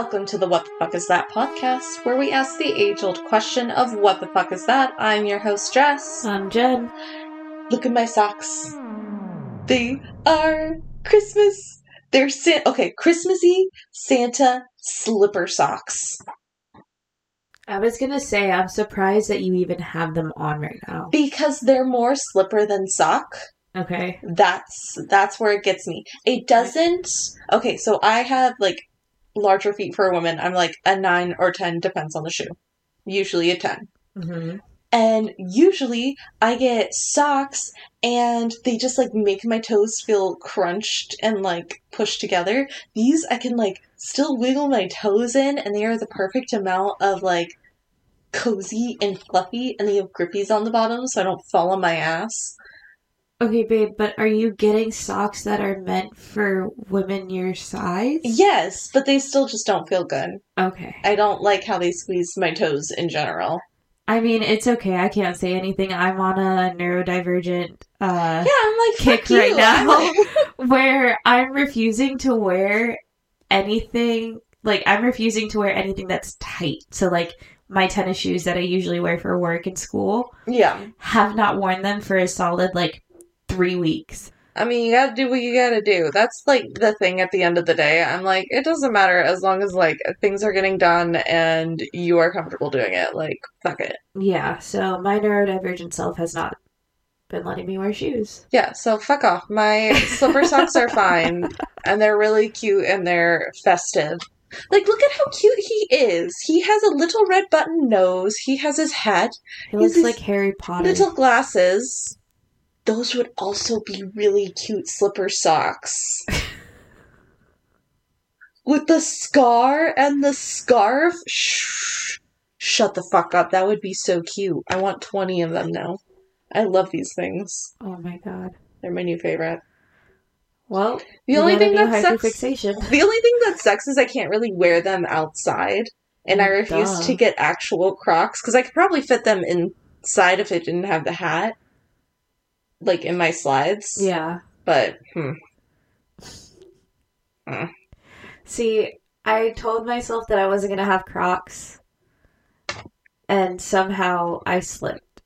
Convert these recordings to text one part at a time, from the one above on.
Welcome to the What the Fuck Is That podcast, where we ask the age old question of what the fuck is that? I'm your host, Jess. I'm Jen. Look at my socks. They are Christmas. They're Sa- okay, Christmassy Santa slipper socks. I was gonna say, I'm surprised that you even have them on right now. Because they're more slipper than sock. Okay. That's that's where it gets me. It doesn't Okay, so I have like larger feet for a woman. I'm like a 9 or 10 depends on the shoe. Usually a 10. Mm-hmm. And usually I get socks and they just like make my toes feel crunched and like pushed together. These I can like still wiggle my toes in and they are the perfect amount of like cozy and fluffy and they have grippies on the bottom so I don't fall on my ass. Okay, babe, but are you getting socks that are meant for women your size? Yes, but they still just don't feel good. Okay. I don't like how they squeeze my toes in general. I mean, it's okay. I can't say anything. I'm on a neurodivergent uh, Yeah, I'm like kick right now where I'm refusing to wear anything. Like, I'm refusing to wear anything that's tight. So, like, my tennis shoes that I usually wear for work and school yeah. have not worn them for a solid, like, three weeks. I mean, you gotta do what you gotta do. That's like the thing at the end of the day. I'm like, it doesn't matter as long as like things are getting done and you are comfortable doing it. Like, fuck it. Yeah, so my neurodivergent self has not been letting me wear shoes. Yeah, so fuck off. My slipper socks are fine and they're really cute and they're festive. Like, look at how cute he is. He has a little red button nose. He has his hat, He He's looks like Harry Potter. little glasses. Those would also be really cute slipper socks. With the scar and the scarf? Shh. Shut the fuck up. That would be so cute. I want 20 of them now. I love these things. Oh my god. They're my new favorite. Well, The only thing that sucks. The only thing that sucks is I can't really wear them outside. And I Mm, refuse duh. to get actual Crocs because I could probably fit them inside if it didn't have the hat. Like in my slides. Yeah. But, hmm. See, I told myself that I wasn't gonna have Crocs, and somehow I slipped.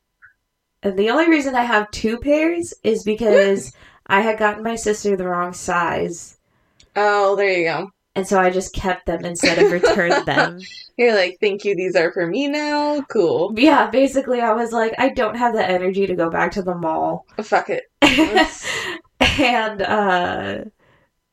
And the only reason I have two pairs is because I had gotten my sister the wrong size, Oh, there you go. And so I just kept them instead of returned them. You're like, thank you, these are for me now. Cool. Yeah, basically, I was like, I don't have the energy to go back to the mall Fuck it. and uh,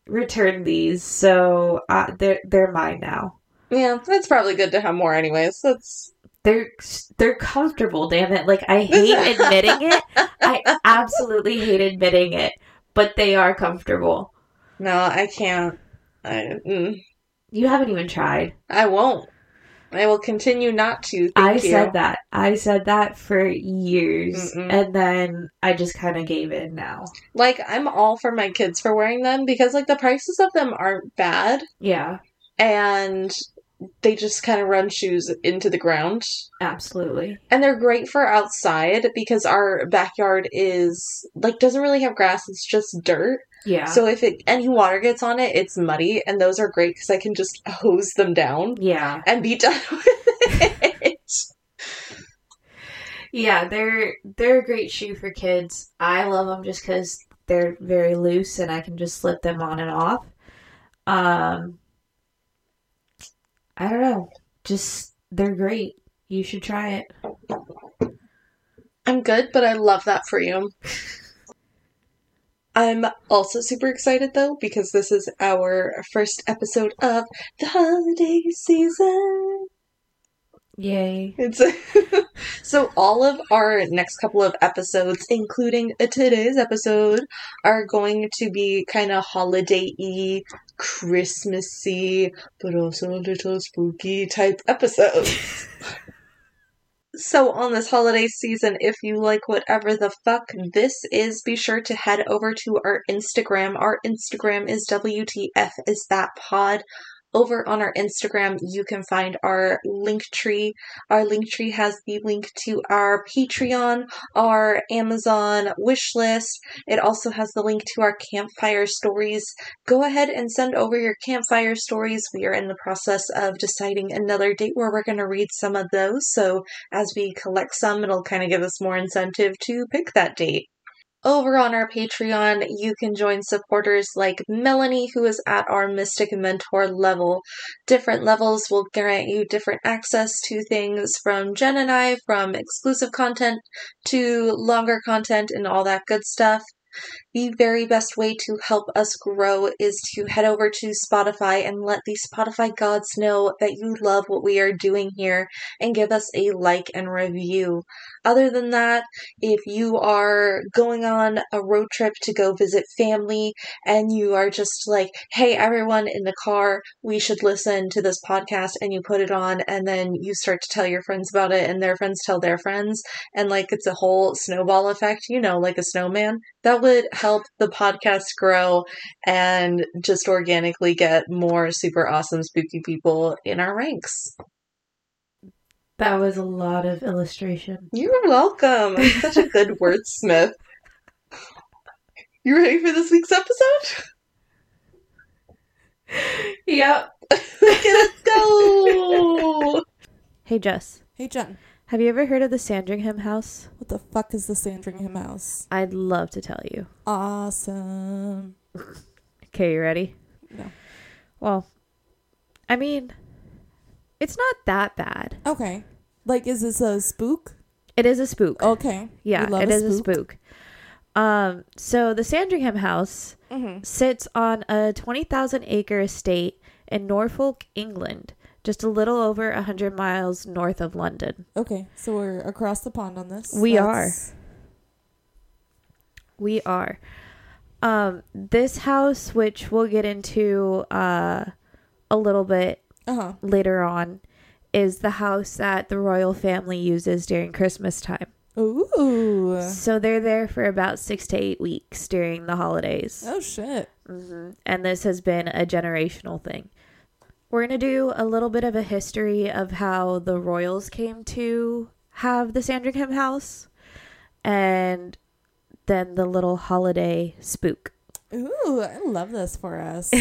return these, so uh, they're they're mine now. Yeah, that's probably good to have more, anyways. That's. They're they're comfortable, damn it! Like I hate admitting it. I absolutely hate admitting it, but they are comfortable. No, I can't. I, mm, You haven't even tried. I won't. I will continue not to. I you. said that. I said that for years, Mm-mm. and then I just kind of gave in now. Like, I'm all for my kids for wearing them because, like, the prices of them aren't bad. Yeah, and they just kind of run shoes into the ground. absolutely. And they're great for outside because our backyard is like doesn't really have grass, it's just dirt. Yeah. So if it any water gets on it, it's muddy and those are great cuz I can just hose them down yeah. and be done with it. Yeah, they're they're a great shoe for kids. I love them just because they're very loose and I can just slip them on and off. Um, I don't know, just they're great. You should try it. I'm good, but I love that for you. I'm also super excited though because this is our first episode of the holiday season. Yay! It's so all of our next couple of episodes, including today's episode, are going to be kind of holiday-y, Christmassy, but also a little spooky type episodes. So, on this holiday season, if you like whatever the fuck this is, be sure to head over to our Instagram. Our Instagram is WTF is that pod. Over on our Instagram, you can find our link tree. Our Linktree has the link to our Patreon, our Amazon wish list. It also has the link to our campfire stories. Go ahead and send over your campfire stories. We are in the process of deciding another date where we're going to read some of those. So as we collect some, it'll kind of give us more incentive to pick that date. Over on our Patreon, you can join supporters like Melanie, who is at our Mystic Mentor level. Different levels will grant you different access to things from Jen and I, from exclusive content to longer content and all that good stuff. The very best way to help us grow is to head over to Spotify and let the Spotify gods know that you love what we are doing here and give us a like and review. Other than that, if you are going on a road trip to go visit family and you are just like, hey, everyone in the car, we should listen to this podcast, and you put it on, and then you start to tell your friends about it, and their friends tell their friends, and like it's a whole snowball effect, you know, like a snowman, that would help the podcast grow and just organically get more super awesome spooky people in our ranks. That was a lot of illustration. You're welcome. I'm such a good wordsmith. You ready for this week's episode? Yep. let's go. Hey Jess, Hey Jen, have you ever heard of the Sandringham House? what the fuck is the Sandringham House? I'd love to tell you. Awesome. Okay, you ready? No. Well, I mean, it's not that bad. Okay. Like, is this a spook? It is a spook. Okay. yeah, it a is a spook. spook. Um, so the Sandringham House Mm-hmm. sits on a 20,000 acre estate in Norfolk, England, just a little over 100 miles north of London. Okay, so we're across the pond on this. We That's- We are. Um, this house, which we'll get into uh, a little bit Uh-huh. later on, is the house that the royal family uses during Christmas time. Ooh. So they're there for about six to eight weeks during the holidays. Oh shit. hmm And this has been a generational thing. We're going to do a little bit of a history of how the royals came to have the Sandringham house and then the little holiday spook. Ooh, I love this for us.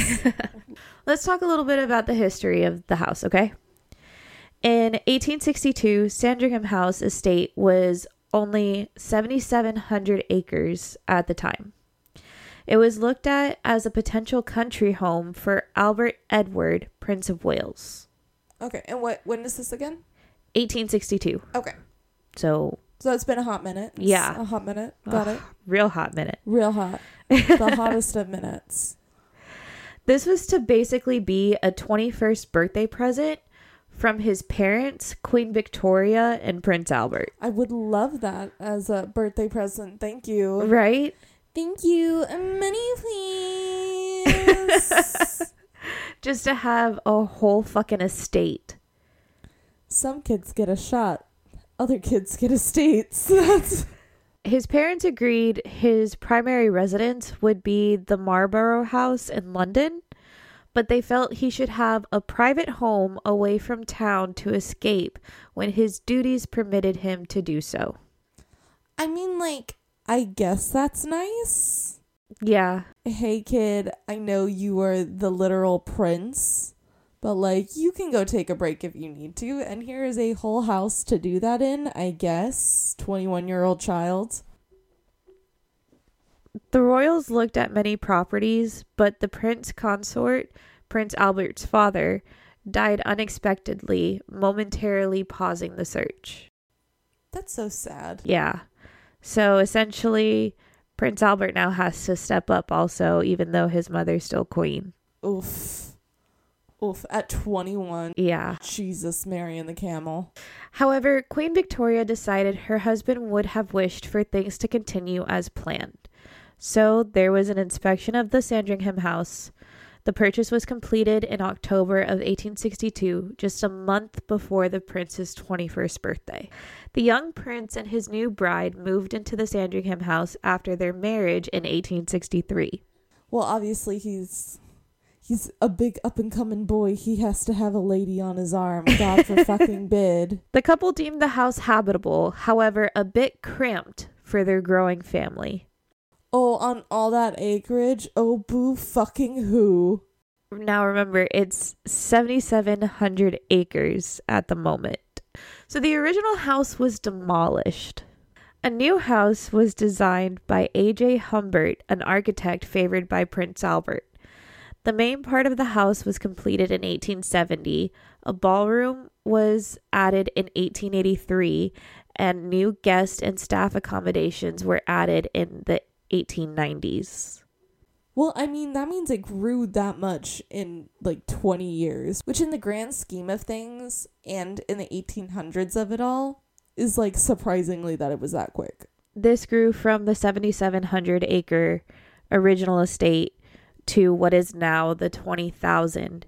Let's talk a little bit about the history of the house, okay? In 1862, Sandringham House estate was only 7,700 acres at the time. It was looked at as a potential country home for Albert Edward, Prince of Wales. okay, and what when is this again? 1862. Okay. So, So it's been a hot minute. It's Yeah. A hot minute. Got it. real hot minute. Real hot. The hottest of minutes. This was to basically be a 21st birthday present from his parents, Queen Victoria and Prince Albert. I would love that as a birthday present. Thank you. Right? Thank you. Money, please. Just to have a whole fucking estate. Some kids get a shot. Other kids get estates. That's His parents agreed his primary residence would be the Marlborough House in London, but they felt he should have a private home away from town to escape when his duties permitted him to do so. I mean, like, I guess that's nice. Yeah, Hey, kid, I know you are the literal prince, but, like, you can go take a break if you need to, and here is a whole house to do that in, I guess. 21 year old child. The royals looked at many properties, but the prince consort, Prince Albert's father, died unexpectedly, momentarily pausing the search. That's so sad. Yeah. So essentially, Prince Albert now has to step up also, even though his mother's still queen. Oof. Oof. At 21. Yeah. Jesus, Mary and the camel. However, Queen Victoria decided her husband would have wished for things to continue as planned. So there was an inspection of the Sandringham house. The purchase was completed in October of 1862, just a month before the prince's 21st birthday. The young prince and his new bride moved into the Sandringham house after their marriage in 1863. Well, obviously, he's. He's a big up and coming boy. He has to have a lady on his arm. God for fucking bid. The couple deemed the house habitable, however, a bit cramped for their growing family. Oh, on all that acreage? Oh, boo fucking who? Now remember, it's 7,700 acres at the moment. So the original house was demolished. A new house was designed by A.J. Humbert, an architect favored by Prince Albert. The main part of the house was completed in 1870. A ballroom was added in 1883, and new guest and staff accommodations were added in the 1890s. Well, I mean, that means it grew that much in like 20 years, which in the grand scheme of things and in the 1800s of it all is like surprisingly that it was that quick. This grew from the 7,700 acre original estate to what is now the 20,000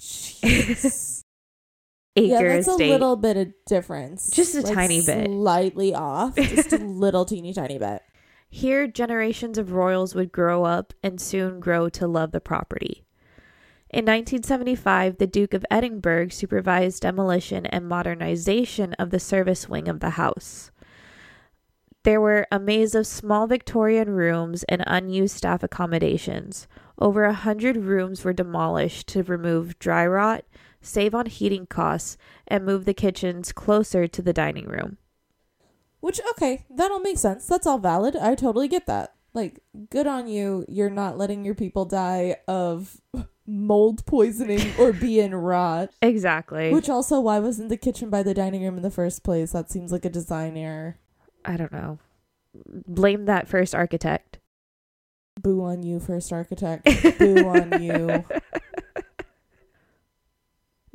Jeez. acre yeah, that's estate. a little bit of difference. Just a tiny bit. Slightly off. Just a little teeny tiny bit. Here, generations of royals would grow up and soon grow to love the property. In 1975, the Duke of Edinburgh supervised demolition and modernization of the service wing of the house. There were a maze of small Victorian rooms and unused staff accommodations. Over a hundred rooms were demolished to remove dry rot, save on heating costs, and move the kitchens closer to the dining room. Which, okay, that all makes sense. That's all valid. I totally get that. Like, good on you. You're not letting your people die of mold poisoning or being rot. Exactly. Which also, why wasn't the kitchen by the dining room in the first place? That seems like a design error. I don't know. Blame that first architect. Boo on you, first architect. Boo on you.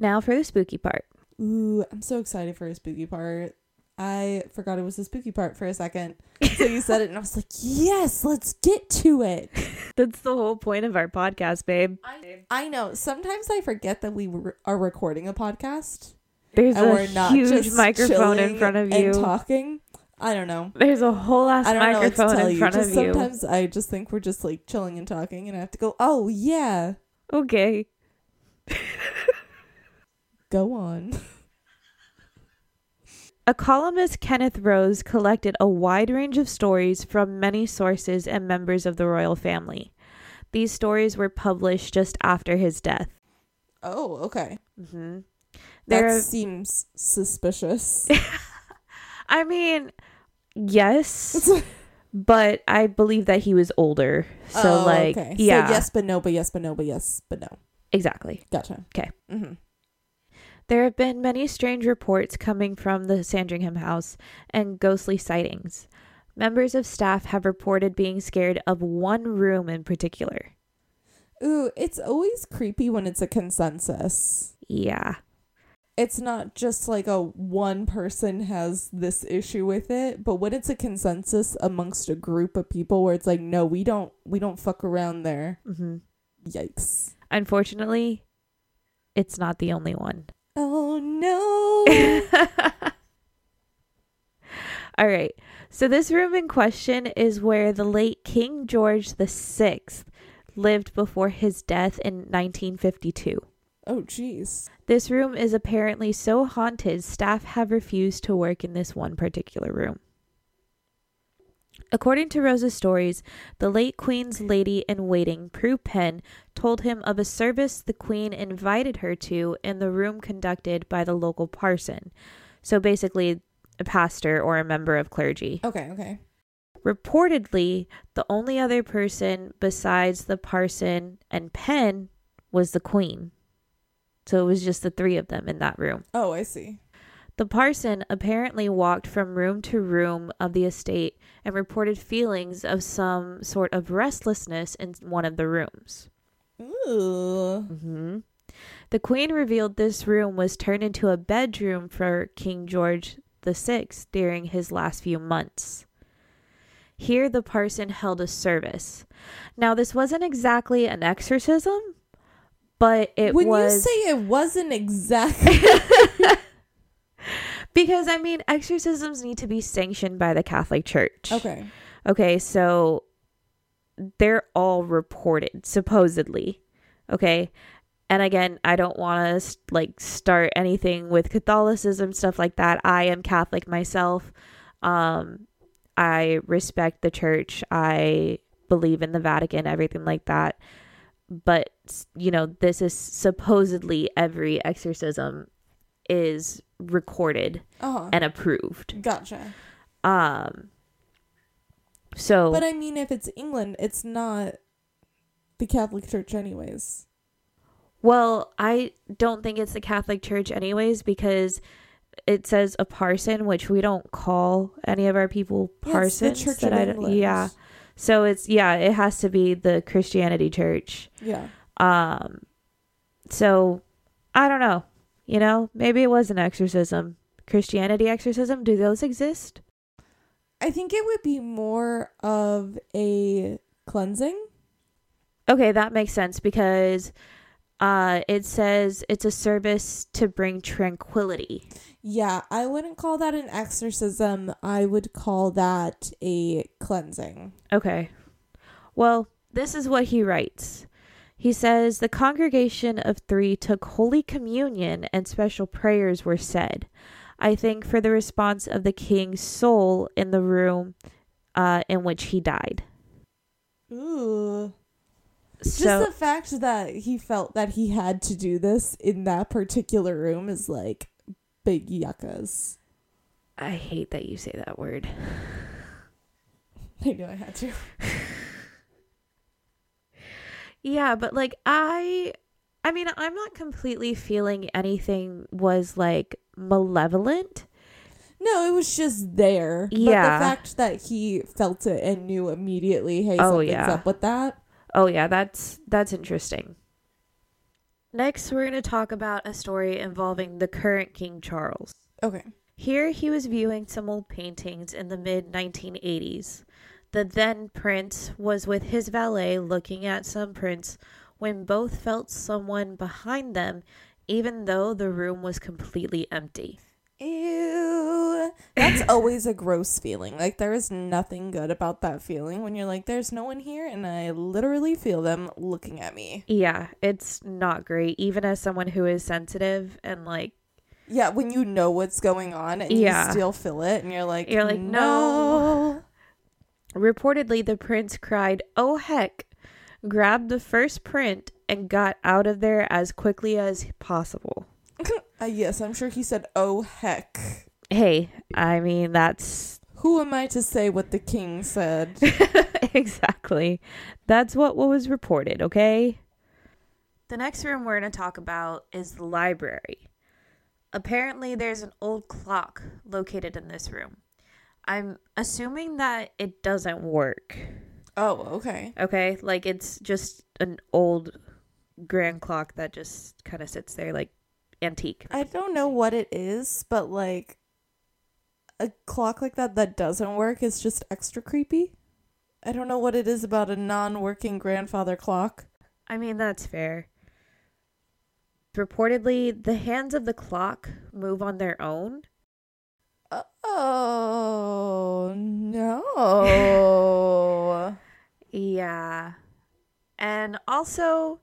Now for the spooky part. Ooh, I'm so excited for a spooky part. I forgot it was the spooky part for a second. So you said it, and I was like, yes, let's get to it. That's the whole point of our podcast, babe. I know. Sometimes I forget that we re- are recording a podcast. There's and a not huge microphone in front of and you. talking. I don't know. There's a whole ass I don't know what to microphone tell in front Just of you. sometimes I just think we're just like chilling and talking, and I have to go. Oh yeah, Okay. go on. A columnist, Kenneth Rose, collected a wide range of stories from many sources and members of the royal family. These stories were published just after his death. Oh okay. Mm-hmm. That There, seems suspicious. I mean, yes, but I believe that he was older. So, Oh, like, okay. yeah, So yes, but no, but yes, but no, but yes, but no. exactly. Gotcha. 'Kay. Mm-hmm. There have been many strange reports coming from the Sandringham house and ghostly sightings. Members of staff have reported being scared of one room in particular. Ooh, it's always creepy when it's a consensus. Yeah. It's not just like a one person has this issue with it, but when it's a consensus amongst a group of people where it's like, no, we don't, we don't fuck around there. hmm Yikes! Unfortunately, it's not the only one. Oh no! All right. So this room in question is where the late King George VI lived before his death in 1952. oh jeez. This room is apparently so haunted, staff have refused to work in this one particular room. According to Rose's stories, the late Queen's lady in waiting, Prue Penn, told him of a service the Queen invited her to in the room conducted by the local parson. So basically, a pastor or a member of clergy. Okay, okay. Reportedly, the only other person besides the parson and Penn was the Queen. So it was just the three of them in that room. Oh, I see. The parson apparently walked from room to room of the estate and reported feelings of some sort of restlessness in one of the rooms. Ooh. hmm The queen revealed this room was turned into a bedroom for King George VI during his last few months. Here, the parson held a service. Now, this wasn't exactly an exorcism, but it when was. you say it wasn't exactly because, I mean, exorcisms need to be sanctioned by the Catholic Church. okay. Okay, so they're all reported supposedly. Okay? And again, I don't want to like start anything with Catholicism stuff like that. I am Catholic myself. Um I respect the church. I believe in the Vatican, everything like that. But you know, this is supposedly every exorcism is recorded Uh-huh. and approved. Gotcha. Um so But I mean, if it's England, it's not the Catholic Church, anyways. Well, I don't think it's the Catholic Church, anyways, because it says a parson, which we don't call any of our people Yeah, parsons. Church that of I don't- England. yeah. So it's yeah, it has to be the Christianity Church. Yeah. Um, so I don't know. You know, maybe it was an exorcism. Christianity exorcism. Do those exist? I think it would be more of a cleansing. Okay, that makes sense because uh, it says it's a service to bring tranquility. Yeah, I wouldn't call that an exorcism. I would call that a cleansing. Okay. Well, this is what he writes. He says the congregation of three took Holy Communion and special prayers were said. I think for the response of the king's soul in the room uh, in which he died. Ooh. Just the fact that he felt that he had to do this in that particular room is like big yuccas. I hate that you say that word. I knew I had to. Yeah, but like I I mean, I'm not completely feeling anything was like malevolent. No, it was just there. Yeah. But the fact that he felt it and knew immediately, hey, Oh, something's yeah. up with that. Oh yeah, that's that's interesting. Next, we're going to talk about a story involving the current King Charles. Okay. Here, he was viewing some old paintings in the mid 1980s. The then prince was with his valet looking at some prints when both felt someone behind them, even though the room was completely empty. Ew. That's always a gross feeling. Like, there is nothing good about that feeling when you're like, there's no one here, and I literally feel them looking at me. Yeah, it's not great, even as someone who is sensitive and like, Yeah, when you know what's going on and Yeah. you still feel it, and you're like, You're like, no. Reportedly, the prince cried, Oh heck, grabbed the first print and got out of there as quickly as possible. Uh, yes, I'm sure he said, oh, heck. Hey, I mean, that's Who am I to say what the king said? exactly. That's what was reported, okay? The next room we're going to talk about is the library. Apparently, there's an old clock located in this room. I'm assuming that it doesn't work, oh, okay. okay? Like, it's just an old grand clock that just kind of sits there, like antique. I don't know what it is, but like a clock like that that doesn't work is just extra creepy. I don't know what it is about a non-working grandfather clock. I mean, that's fair. Reportedly, the hands of the clock move on their own. Oh no. Yeah. And also,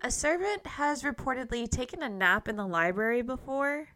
a servant has reportedly taken a nap in the library before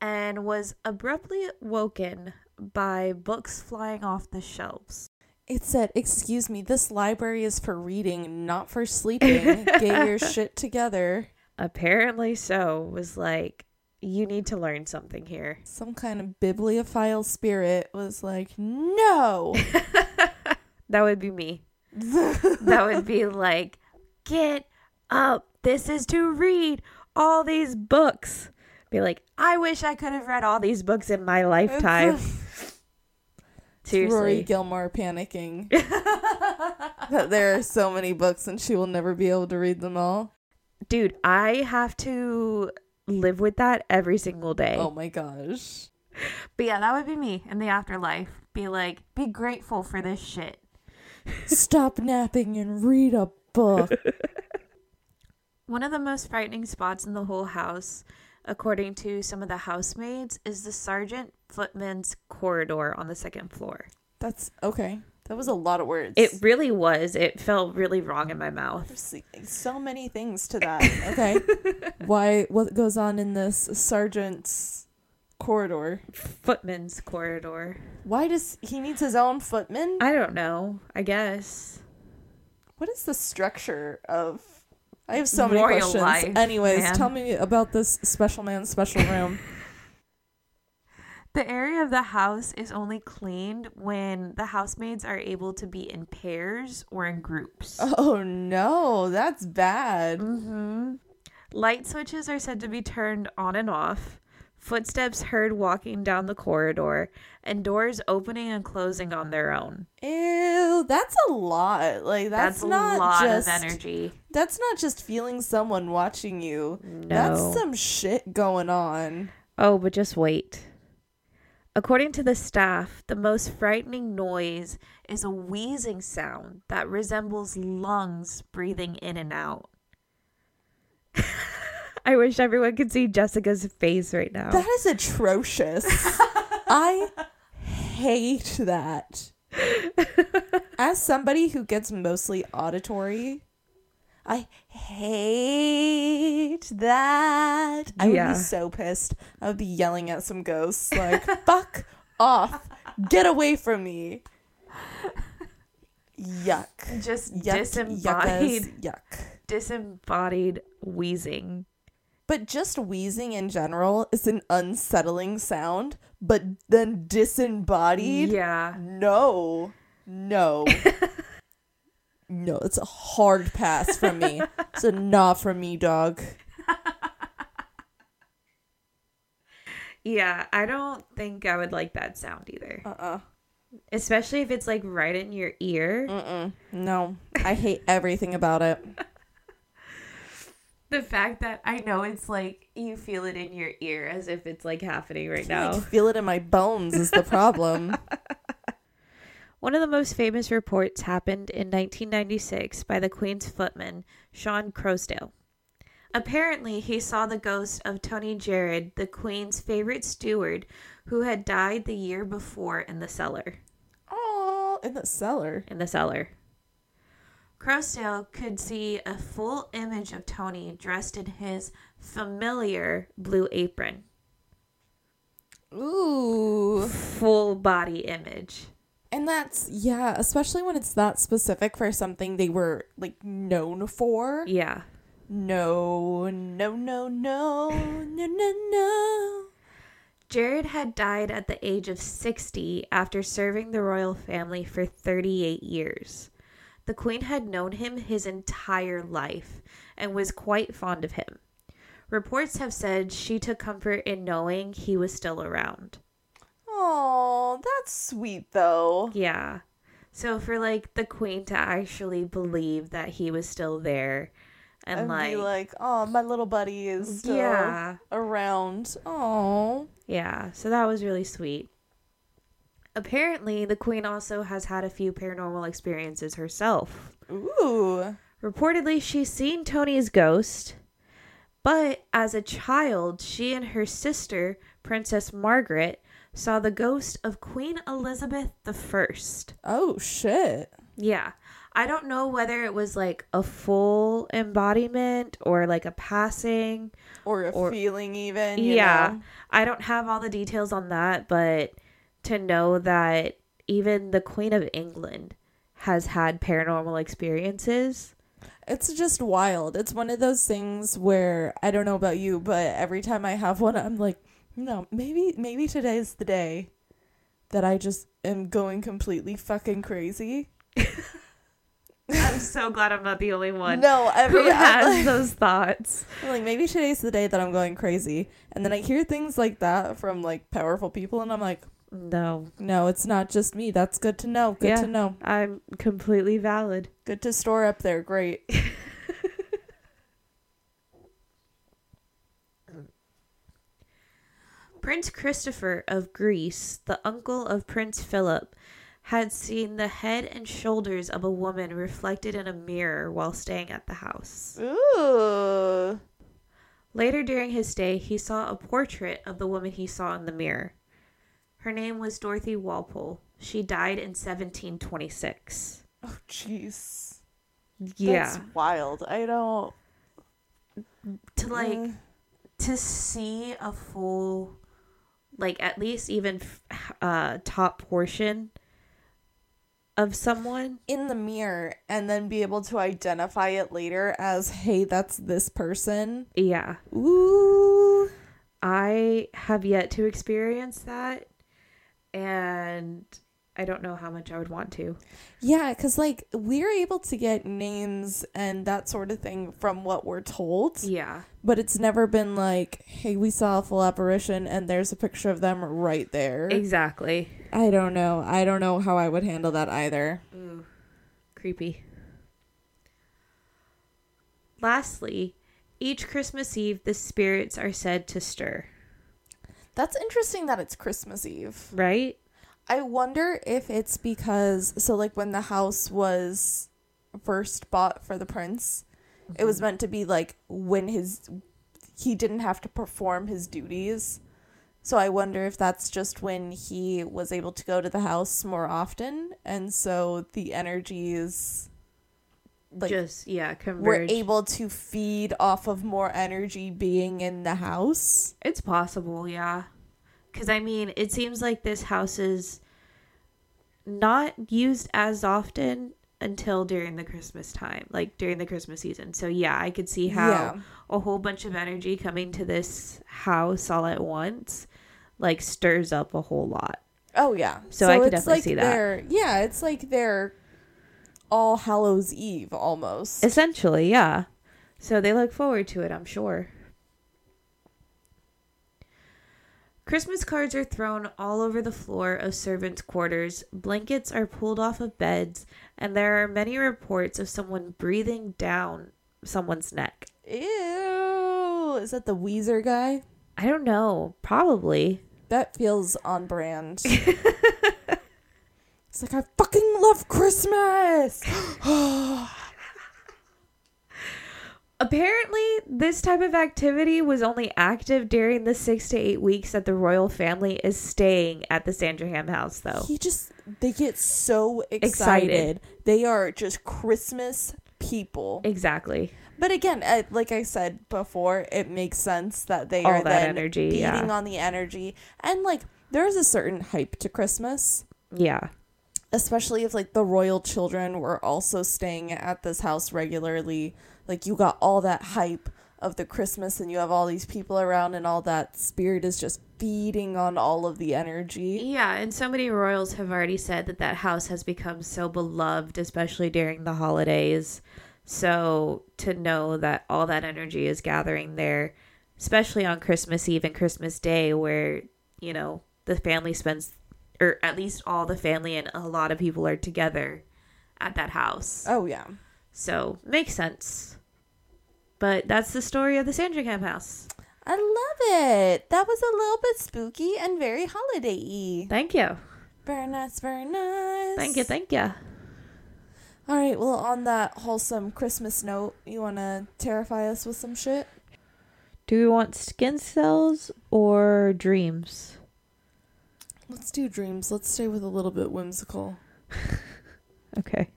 and was abruptly woken by books flying off the shelves. it said, "Excuse me, this library is for reading, not for sleeping. Get your shit together." Apparently so, was like, you need to learn something here. Some kind of bibliophile spirit was like, "No." that would be me. that would be like, get up. This is to read all these books. Be like, I wish I could have read all these books in my lifetime. Seriously. Rory Gilmore panicking that there are so many books and she will never be able to read them all. Dude, I have to live with that every single day. Oh my gosh. But yeah, that would be me in the afterlife. Be like, be grateful for this shit. Stop napping and read a book. One of the most frightening spots in the whole house, according to some of the housemaids, is the sergeant footman's corridor on the second floor. That's okay. That was a lot of words. It really was. It felt really wrong in my mouth. There's so many things to that. Okay. Why? What goes on in this sergeant's corridor? Footman's corridor. Why does he needs his own footman? I don't know. I guess. What is the structure of? I have so many Royal questions. life, Anyways, man. tell me about this special man special room. The area of the house is only cleaned when the housemaids are able to be in pairs or in groups. oh no, that's bad. Mm-hmm. Light switches are said to be turned on and off, footsteps heard walking down the corridor, and doors opening and closing on their own. Ew, that's a lot. Like that's, That's, not a lot just of energy. that's not just feeling someone watching you. No. That's some shit going on. Oh, but just wait. According to the staff, the most frightening noise is a wheezing sound that resembles lungs breathing in and out. I wish everyone could see Jessica's face right now. That is atrocious. I hate that. As somebody who gets mostly auditory, I hate that. I would Yeah. be so pissed. I would be yelling at some ghosts like, fuck off. Get away from me. Yuck. just Yuck. disembodied, Yuckas, Yuck. disembodied wheezing. But just wheezing in general is an unsettling sound, but then disembodied? Yeah. No. No. no, it's a hard pass from me. It's a nah from me, dog. Yeah, I don't think I would like that sound either. Uh-uh. Especially if it's like right in your ear. Mm-mm. No. I hate everything about it. The fact that I know it's like you feel it in your ear as if it's like happening right I now. feel it in my bones is the problem. One of the most famous reports happened in 1996 by the Queen's footman, Sean Croasdale. Apparently, he saw the ghost of Tony Jared, the Queen's favorite steward, who had died the year before in the cellar. oh, in the cellar. In the cellar. Croasdale could see a full image of Tony dressed in his familiar blue apron. Ooh. Full body image. And that's yeah, especially when it's that specific for something they were like known for. Yeah. No, no, no, no, no, no, no. Jared had died at the age of 60 after serving the royal family for 38 years. The queen had known him his entire life and was quite fond of him. Reports have said she took comfort in knowing he was still around. Oh, that's sweet though. Yeah. So for like the queen to actually believe that he was still there and, And like, be like, oh, my little buddy is still yeah. around. Oh, Yeah, so that was really sweet. Apparently, the queen also has had a few paranormal experiences herself. ooh. Reportedly, she's seen Tony's ghost, but as a child, she and her sister, Princess Margaret, saw the ghost of Queen Elizabeth I. Oh shit. Yeah. I don't know whether it was like a full embodiment or like a passing. Or a Or- feeling, even. you yeah. know? I don't have all the details on that, but to know that even the Queen of England has had paranormal experiences. It's just wild. It's one of those things where I don't know about you, but every time I have one, I'm like, no, maybe maybe today's the day that I just am going completely fucking crazy. I'm so glad I'm not the only one No, every who has like, those thoughts. I'm like maybe today's the day that I'm going crazy, and then I hear things like that from like powerful people, and I'm like, No, no, it's not just me. That's good to know. Good Yeah. to know. I'm completely valid. Good to store up there. Great. Prince Christopher of Greece, the uncle of Prince Philip, had seen the head and shoulders of a woman reflected in a mirror while staying at the house. Ooh. Later during his stay, he saw a portrait of the woman he saw in the mirror. Her name was Dorothy Walpole. She died in 1726. Oh, jeez. Yeah. That's wild. I don't. to like Uh, to see a full like at least even uh top portion of someone in the mirror and then be able to identify it later as, hey, that's this person. yeah Ooh. i have yet to experience that and i don't know how much i would want to Yeah, because like we're able to get names and that sort of thing from what we're told, yeah but it's never been like, hey, we saw a full apparition and there's a picture of them right there. exactly I don't know. I don't know how I would handle that either. Ooh, creepy lastly each christmas eve the spirits are said to stir That's interesting that it's Christmas Eve. right I wonder if it's because so like when the house was first bought for the prince, it was mm-hmm. meant to be like when his he didn't have to perform his duties. So I wonder if that's just when he was able to go to the house more often and so the energies like just yeah we're able to feed off of more energy being in the house. It's possible, yeah. Because, I mean, it seems like this house is not used as often until during the Christmas time, like during the Christmas season. So, yeah, I could see how Yeah. a whole bunch of energy coming to this house all at once, like, stirs up a whole lot. Oh yeah. So I could definitely like see that. Yeah, it's like their All Hallows Eve almost. Essentially, yeah. So they look forward to it, I'm sure. Christmas cards are thrown all over the floor of servants' quarters, blankets are pulled off of beds, and there are many reports of someone breathing down someone's neck. Ew. Is that the wheezer guy? I don't know, probably. That feels on brand. it's like I fucking love Christmas. Apparently, this type of activity was only active during the six to eight weeks that the royal family is staying at the Sandringham house, though. he just they get so excited. Excited. They are just Christmas people. Exactly. But again, uh, like I said before, it makes sense that they All are that then energy, beating yeah. on the energy, and like there's a certain hype to Christmas, Yeah. especially if like the royal children were also staying at this house regularly. Like you got all that hype of the Christmas, and you have all these people around, and all that spirit is just feeding on all of the energy. Yeah, and so many royals have already said that that house has become so beloved, especially during the holidays. So to know that all that energy is gathering there, especially on Christmas Eve and Christmas Day, where, you know, the family spends, or at least all the family and a lot of people are together at that house. Oh yeah. So makes sense. But that's the story of the Sandringham house. I love it. That was a little bit spooky and very holiday-y. Thank you. Very nice, very nice. Thank you. Thank you. All right, well, on that wholesome Christmas note, you want to terrify us with some shit? Do we want skin cells or dreams? Let's do dreams. Let's stay with a little bit whimsical. Okay.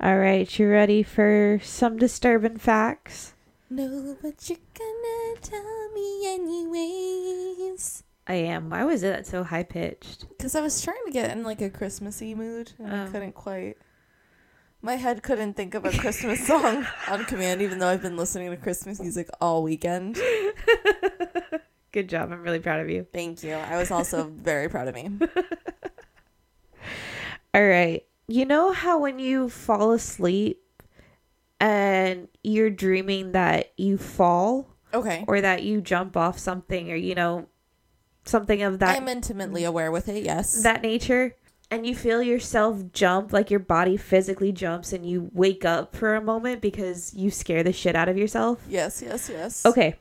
All right, you ready for some disturbing facts? No, but you're gonna tell me anyways. I am. Why was it so high pitched? Because I was trying to get in like a Christmassy mood, and I Oh. couldn't quite. My head couldn't think of a Christmas song on command, even though I've been listening to Christmas music all weekend. Good job. I'm really proud of you. Thank you. I was also very proud of me. All right. You know how when you fall asleep and you're dreaming that you fall Okay. or that you jump off something or, you know, something of that I'm intimately aware with it, yes. that nature and you feel yourself jump like your body physically jumps and you wake up for a moment because you scare the shit out of yourself yes, yes, yes. okay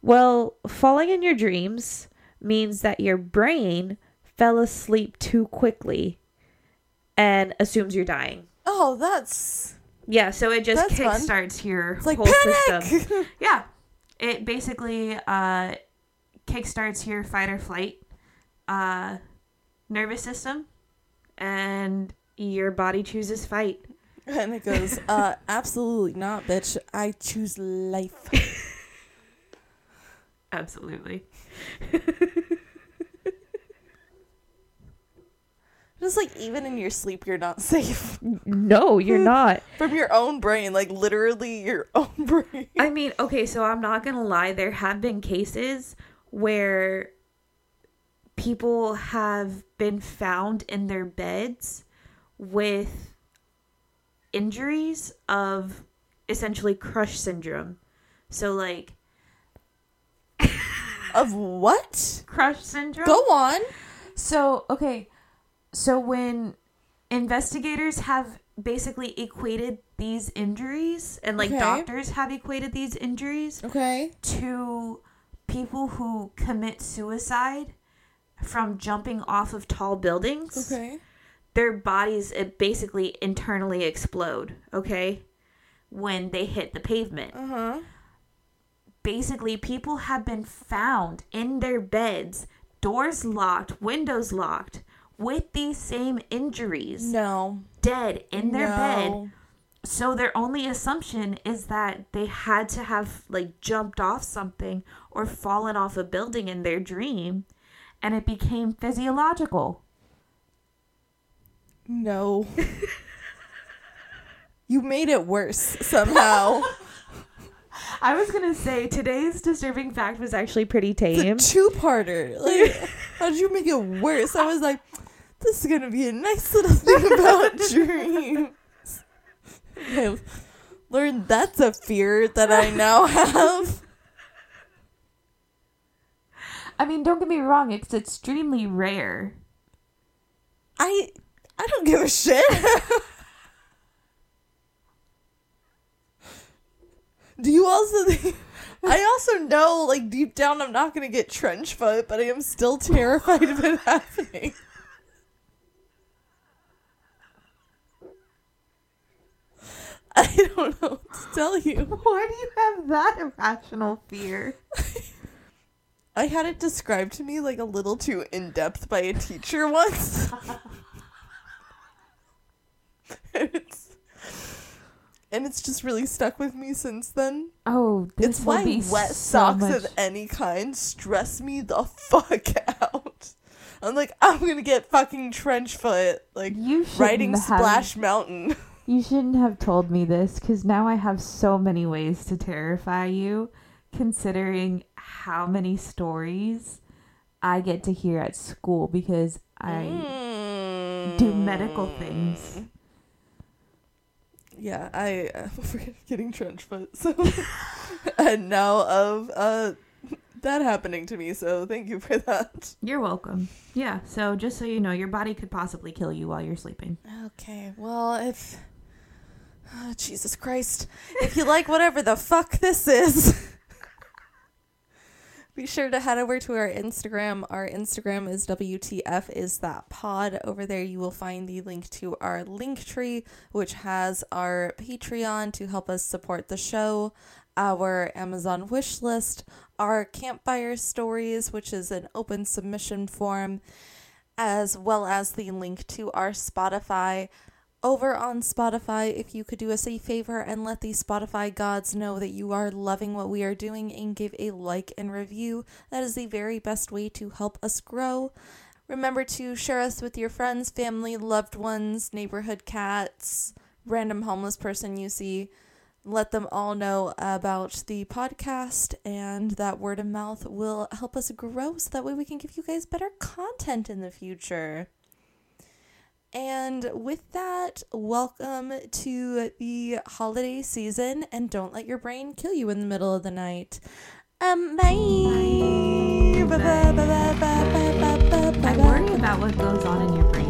well falling in your dreams means that your brain fell asleep too quickly and assumes you're dying Oh, that's. yeah so it just That's fun. kickstarts your It's like whole panic! system yeah it basically uh kickstarts your fight or flight uh, nervous system, and your body chooses fight. And it goes, uh, absolutely not, bitch. I choose life. Absolutely. Just like even in your sleep, you're not safe No, you're not. from your own brain. Like literally your own brain. I mean, okay, so I'm not gonna lie. There have been cases where people have been found in their beds with injuries of essentially crush syndrome. So, like, Of what? crush syndrome? Go on. So, okay. So when investigators have basically equated these injuries and like Okay. doctors have equated these injuries Okay. to people who commit suicide from jumping off of tall buildings, Okay. their bodies basically internally explode, okay? When they hit the pavement. Uh huh. Basically, people have been found in their beds, doors locked, windows locked, with these same injuries, No. dead in their no. bed. So their only assumption is that they had to have like jumped off something or fallen off a building in their dream and it became physiological. No. you made it worse somehow. I was to say today's disturbing fact was actually pretty tame. two-parter. Like, how'd you make it worse? I was like, this is gonna be a nice little thing about dreams. I learned that's a fear that I now have. I mean, don't get me wrong, it's extremely rare. I I don't give a shit. Do you also think I also know like deep down I'm not gonna get trench foot, but I am still terrified of it happening. I don't know what to tell you. Why do you have that irrational fear? I had it described to me like a little too in depth by a teacher once. and it's and it's just really stuck with me since then. Oh, this It's why wet so socks much- of any kind stress me the fuck out. I'm like, I'm gonna get fucking trench foot, like You riding have- Splash Mountain. You shouldn't have told me this because now I have so many ways to terrify you, considering how many stories I get to hear at school because I do medical things. Yeah, I uh, forget getting trench foot. So and now of uh that happening to me. So thank you for that. You're welcome. Yeah, so just so you know, your body could possibly kill you while you're sleeping. Okay, well if oh, Jesus Christ, if you like whatever the fuck this is. Be sure to head over to our Instagram. Our Instagram is WTF is that pod. Over there you will find the link to our Linktree, which has our Patreon to help us support the show, our Amazon wish list, our campfire stories, which is an open submission form, as well as the link to our Spotify. Over on Spotify, if you could do us a favor and let the Spotify gods know that you are loving what we are doing and give a like and review, that is the very best way to help us grow. Remember to share us with your friends, family, loved ones, neighborhood cats, random homeless person you see. Let them all know about the podcast, and that word of mouth will help us grow so that way we can give you guys better content in the future. And with that, welcome to the holiday season and don't let your brain kill you in the middle of the night. Um, bye. Bye. Bye. I worry about what goes on in your brain.